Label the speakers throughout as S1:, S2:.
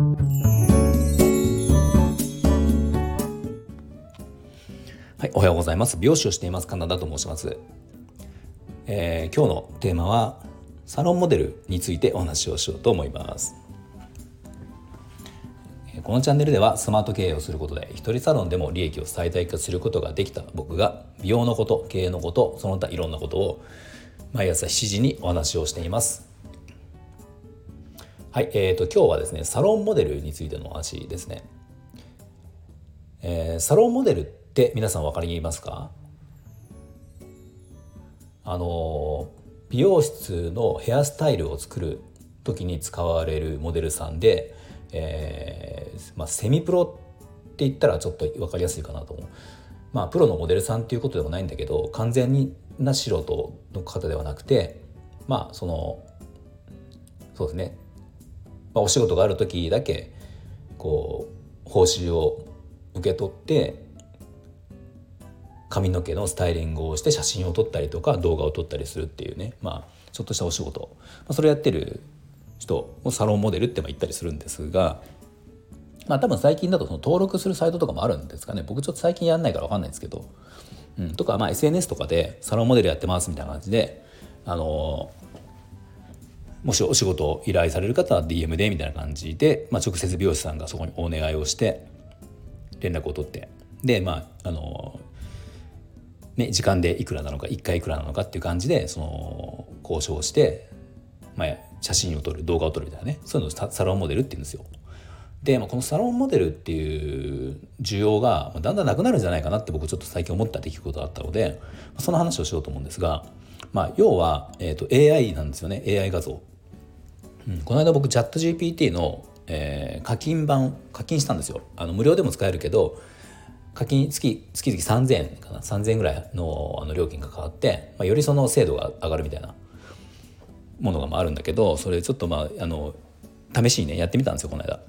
S1: はい、おはようございます。美容師をしていますカナダと申します。えー、今日のテーマはサロンモデルについてお話をしようと思います。このチャンネルではスマート経営をすることで一人サロンでも利益を最大化することができた僕が美容のこと経営のことその他いろんなことを毎朝7時にお話をしていますはい、えーと、今日はですねサロンモデルについての話ですね、えー、サロンモデルって皆さん分かりますか？あの美容室のヘアスタイルを作る時に使われるモデルさんで、えーまあ、セミプロって言ったらちょっと分かりやすいかなと思う。まあ、プロのモデルさんっていうことでもないんだけど完全にな素人の方ではなくてまあそのそうですねまあ、お仕事がある時だけこう報酬を受け取って髪の毛のスタイリングをして写真を撮ったりとか動画を撮ったりするっていうね。まあちょっとしたお仕事、まあ、それやってる人をサロンモデルって言ったりするんですがまあ多分最近だとその登録するサイトとかもあるんですかね。僕ちょっと最近やんないから分かんないんですけど、うん、とかまあ SNS とかでサロンモデルやってますみたいな感じであのもしお仕事を依頼される方は DM でみたいな感じで、まあ、直接美容師さんがそこにお願いをして連絡を取ってでまああのね時間でいくらなのか1回いくらなのかっていう感じでその交渉して、まあ、写真を撮る動画を撮るみたいなねそういうのをサロンモデルって言うんですよ。で、まあ、このサロンモデルっていう需要がだんだんなくなるんじゃないかなって僕ちょっと最近思った出来事があったのでその話をしようと思うんですが、まあ、要は、えーと AI なんですよね。AI 画像。うん、この間僕チャット GPT の、えー、課金版課金したんですよ。あの無料でも使えるけど課金月月々3000円かな。3000円ぐらいのあの料金が変わって、まあ、よりその精度が上がるみたいなものがあるんだけどそれちょっとまああの試しにねやってみたんですよこの間。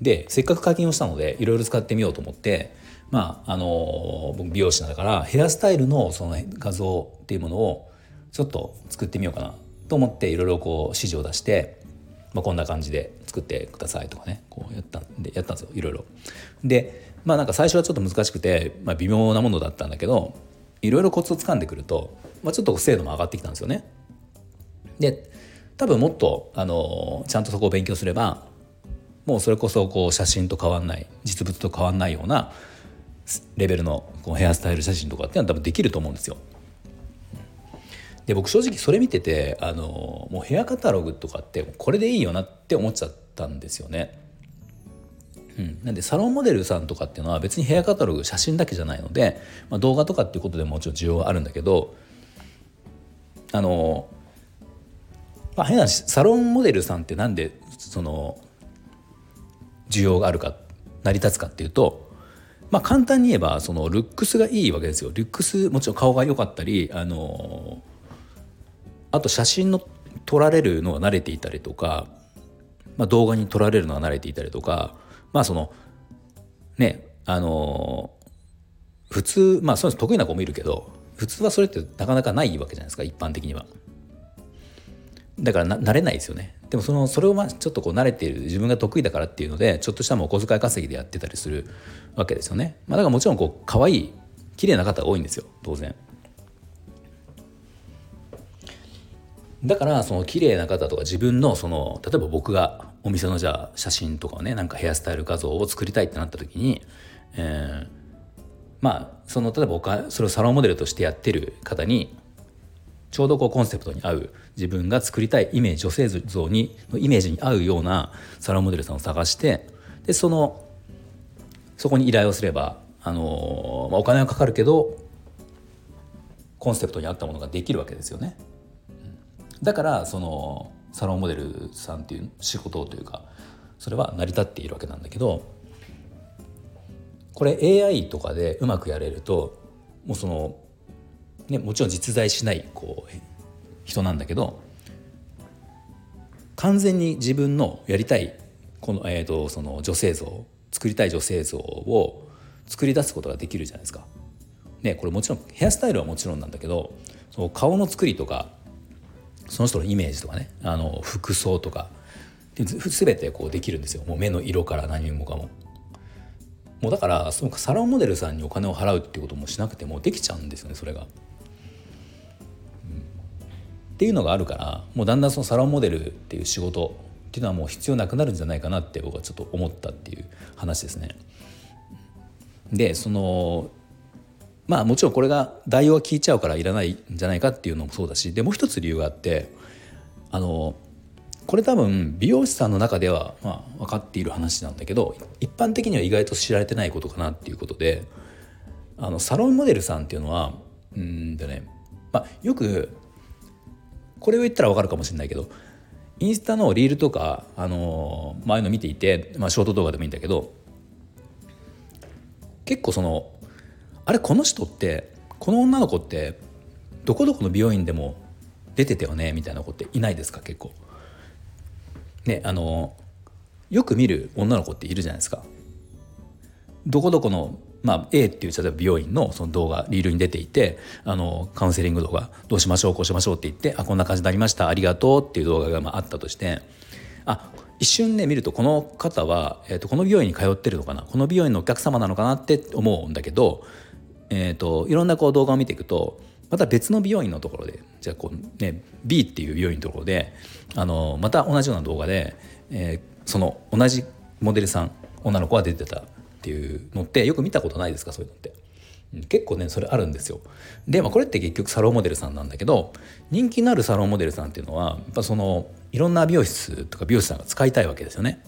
S1: でせっかく課金をしたのでいろいろ使ってみようと思ってまああの僕美容師だからヘアスタイルのその画像っていうものをちょっと作ってみようかなと思っていろいろこう指示を出して、まあ、こんな感じで作ってくださいとかねこうやったんでやったんですよいろいろ。でまあなんか最初はちょっと難しくて、まあ、微妙なものだったんだけどいろいろコツをつかんでくると、まあ、ちょっと精度も上がってきたんですよね。で多分もっとあのちゃんとそこを勉強すればもうそれこそこう写真と変わんない実物と変わんないようなレベルのこうヘアスタイル写真とかっていうのは多分できると思うんですよ。で僕正直それ見ててあのもうヘアカタログとかってこれでいいよなって思っちゃったんですよね。うん、なんでサロンモデルさんとかっていうのは別にヘアカタログ写真だけじゃないので、まあ、動画とかっていうことでももちろん需要はあるんだけどあの、まあ、変なサロンモデルさんってなんでその需要があるか成り立つかっていうとまあ簡単に言えばそのルックスがいいわけですよルックスもちろん顔が良かったりあのあと写真の撮られるのが慣れていたりとか、まあ、動画に撮られるのが慣れていたりとかまあそのねあの普通まあそういうの得意な子もいるけど普通はそれってなかなかないわけじゃないですか一般的には。だから慣れないですよね。でもそのそれをまあちょっとこう慣れている自分が得意だからっていうのでちょっとしたもお小遣い稼ぎでやってたりするわけですよね。まあ、だからもちろんこう可愛い綺麗な方が多いんですよ当然。だからその綺麗な方とか自分のその例えば僕がお店のじゃあ写真とかをねなんかヘアスタイル画像を作りたいってなった時に、えー、まあその例えば僕それをサロンモデルとしてやってる方にちょうどこうコンセプトに合う自分が作りたいイメージ女性像にのイメージに合うようなサロンモデルさんを探してでそのそこに依頼をすれば、あのまあ、お金はかかるけどコンセプトに合ったものができるわけですよね。だからそのサロンモデルさんっていう仕事というかそれは成り立っているわけなんだけどこれ AI とかでうまくやれるともうその、ね、もちろん実在しないこう人なんだけど完全に自分のやりたいこの、えーと、その女性像作りたい女性像を作り出すことができるじゃないですか。ね、これもちろんヘアスタイルはもちろんなんだけどその顔の作りとかその人のイメージとかねあの服装とか全てこうできるんですよもう目の色から何もかも。もうだからそのサロンモデルさんにお金を払うっていうこともしなくてもできちゃうんですよねそれが。っていうのがあるからもうだんだんそのサロンモデルっていう仕事っていうのはもう必要なくなるんじゃないかなって僕はちょっと思ったっていう話ですね。でそのまあもちろんこれが代用が効いちゃうからいらないんじゃないかっていうのもそうだしでもう一つ理由があってあのこれ多分美容師さんの中ではまあ分かっている話なんだけど一般的には意外と知られてないことかなっていうことであのサロンモデルさんっていうのはうんとね、まあ、よくこれを言ったら分かるかもしれないけどインスタのリールとか、あのー、前の見ていて、まあ、ショート動画でもいいんだけど結構そのあれこの人ってこの女の子ってどこどこの美容院でも出てたよねみたいな子っていないですか結構。ねあのよく見る女の子っているじゃないですか。どこどこの、まあ、A っていう例えば美容院のその動画リールに出ていてあのカウンセリング動画どうしましょうこうしましょうって言ってあこんな感じになりましたありがとうっていう動画がまああったとしてあ一瞬ね見るとこの方は、えー、とこの美容院に通ってるのかなこの美容院のお客様なのかなって思うんだけどえーと、いろんなこう動画を見ていくとまた別の美容院のところでじゃあこう、ね、B っていう美容院のところであのまた同じような動画で、えー、その同じモデルさん女の子が出てたっていうのってよく見たことないですかそういうのって。結構ねそれあるんですよ。で、まあ、これって結局サロンモデルさんなんだけど人気のあるサロンモデルさんっていうのはやっぱそのいろんな美容室とか美容師さんが使いたいわけですよね。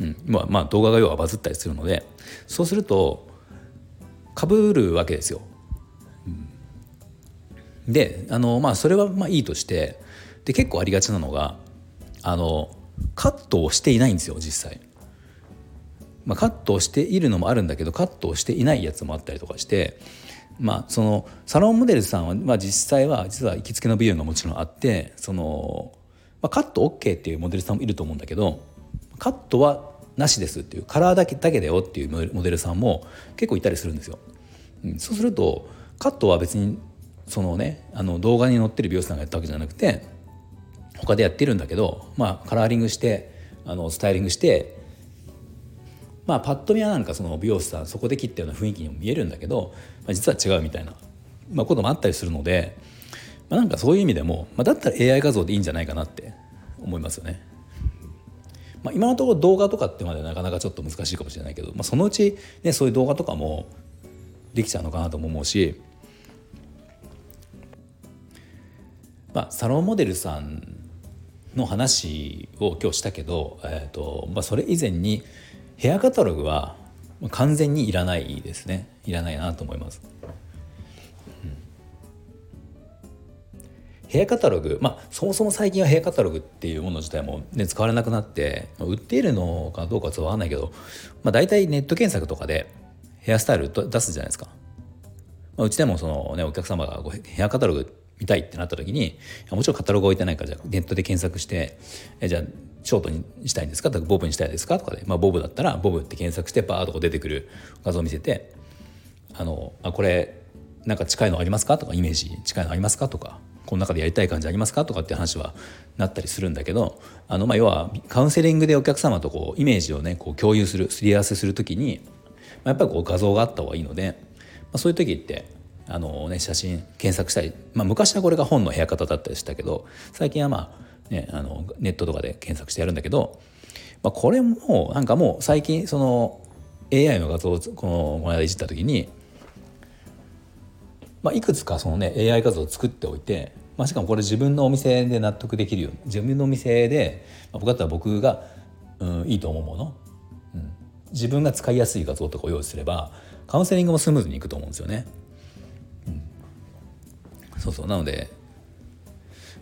S1: うん、まあ、まあ動画が要はバズったりするのでそうするとかぶるわけですよ。うんであのまあそれはまあいいとしてで結構ありがちなのがあのカットをしていないんですよ実際。まあ、カットをしているのもあるんだけどカットをしていないやつもあったりとかして、まあ、そのサロンモデルさんは、まあ、実際は実は行きつけの美容院がもちろんあってその、まあ、カット OK っていうモデルさんもいると思うんだけどカットはなしですっていうカラーだけだけだよっていうモデルさんも結構いたりするんですよ。うん、そうするとカットは別にそのねあの動画に載ってる美容師さんがやったわけじゃなくて他でやってるんだけど、まあ、カラーリングしてあのスタイリングしてまあパッと見はなんかその美容師さんそこで切ったような雰囲気にも見えるんだけど、まあ、実は違うみたいな、まあ、こともあったりするので、まあ、なんかそういう意味でも、まあ、だったら AI 画像でいいんじゃないかなって思いますよね。まあ、今のところ動画とかってまでなかなかちょっと難しいかもしれないけど、まあ、そのうち、ね、そういう動画とかもできちゃうのかなとも思うし、まあ、サロンモデルさんの話を今日したけど、えーとまあ、それ以前にヘアカタログは完全にいらないですねいらないなと思います。ヘアカタログまあそもそも最近はヘアカタログっていうもの自体も、ね、使われなくなって売っているのかどうかは分かんないけど、まあ、大体ネット検索とかでヘアスタイル出すじゃないですか。まあ、うちでもその、ね、お客様がヘアカタログ見たいってなった時にもちろんカタログ置いてないからじゃネットで検索してえじゃあショートにしたいんですか？とかボブにしたいですか？とかで、まあ、ボブだったらボブって検索してバーッと出てくる画像を見せてあのあこれなんか近いのありますか？とかイメージ近いのありますか？とかこの中でやりたい感じありますか？とかって話はなったりするんだけどあの、まあ、要はカウンセリングでお客様とこうイメージをねこう共有するすり合わせする時に、まあ、やっぱりこう画像があった方がいいので、まあ、そういう時ってあの、ね、写真検索したり、まあ、昔はこれが本の部屋方だったりしたけど最近はまあ、ね、あのネットとかで検索してやるんだけど、まあ、これもなんかもう最近その AI の画像をこのこの間いじった時にまあ、いくつかそのね AI 画像を作っておいて、まあ、しかもこれ自分のお店で納得できるように自分のお店で、まあ、僕だったら僕が、うん、いいと思うもの、うん、自分が使いやすい画像とかを用意すればカウンセリングもスムーズにいくと思うんですよね。うん、そうそう。なので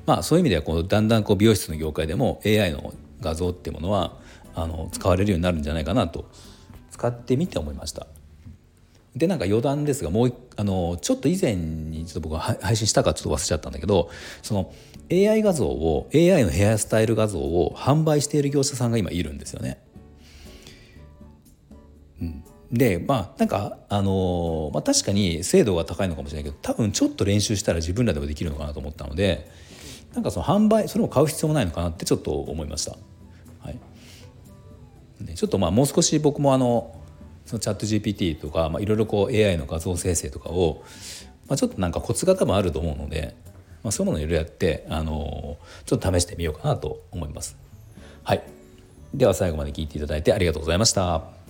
S1: まあそういう意味ではこうだんだんこう美容室の業界でも AI の画像っていうものはあの使われるようになるんじゃないかなと使ってみて思いました。でなんか余談ですがもうあのちょっと以前にちょっと僕は配信したかちょっと忘れちゃったんだけどその AI 画像を AI のヘアスタイル画像を販売している業者さんが今いるんですよね。うん、でまあなんかあのまあ、確かに精度が高いのかもしれないけど多分ちょっと練習したら自分らでもできるのかなと思ったのでなんかその販売それを買う必要もないのかなってちょっと思いました。ね、ちょっとまあもう少し僕もあのそのチャット GPT とか、まあ、いろいろこう AI の画像生成とかを、まあ、ちょっとなんかコツが多分あると思うので、まあ、そういうものをいろいろやって、あのちょっと試してみようかなと思います。はい、では最後まで聞いていただいてありがとうございました。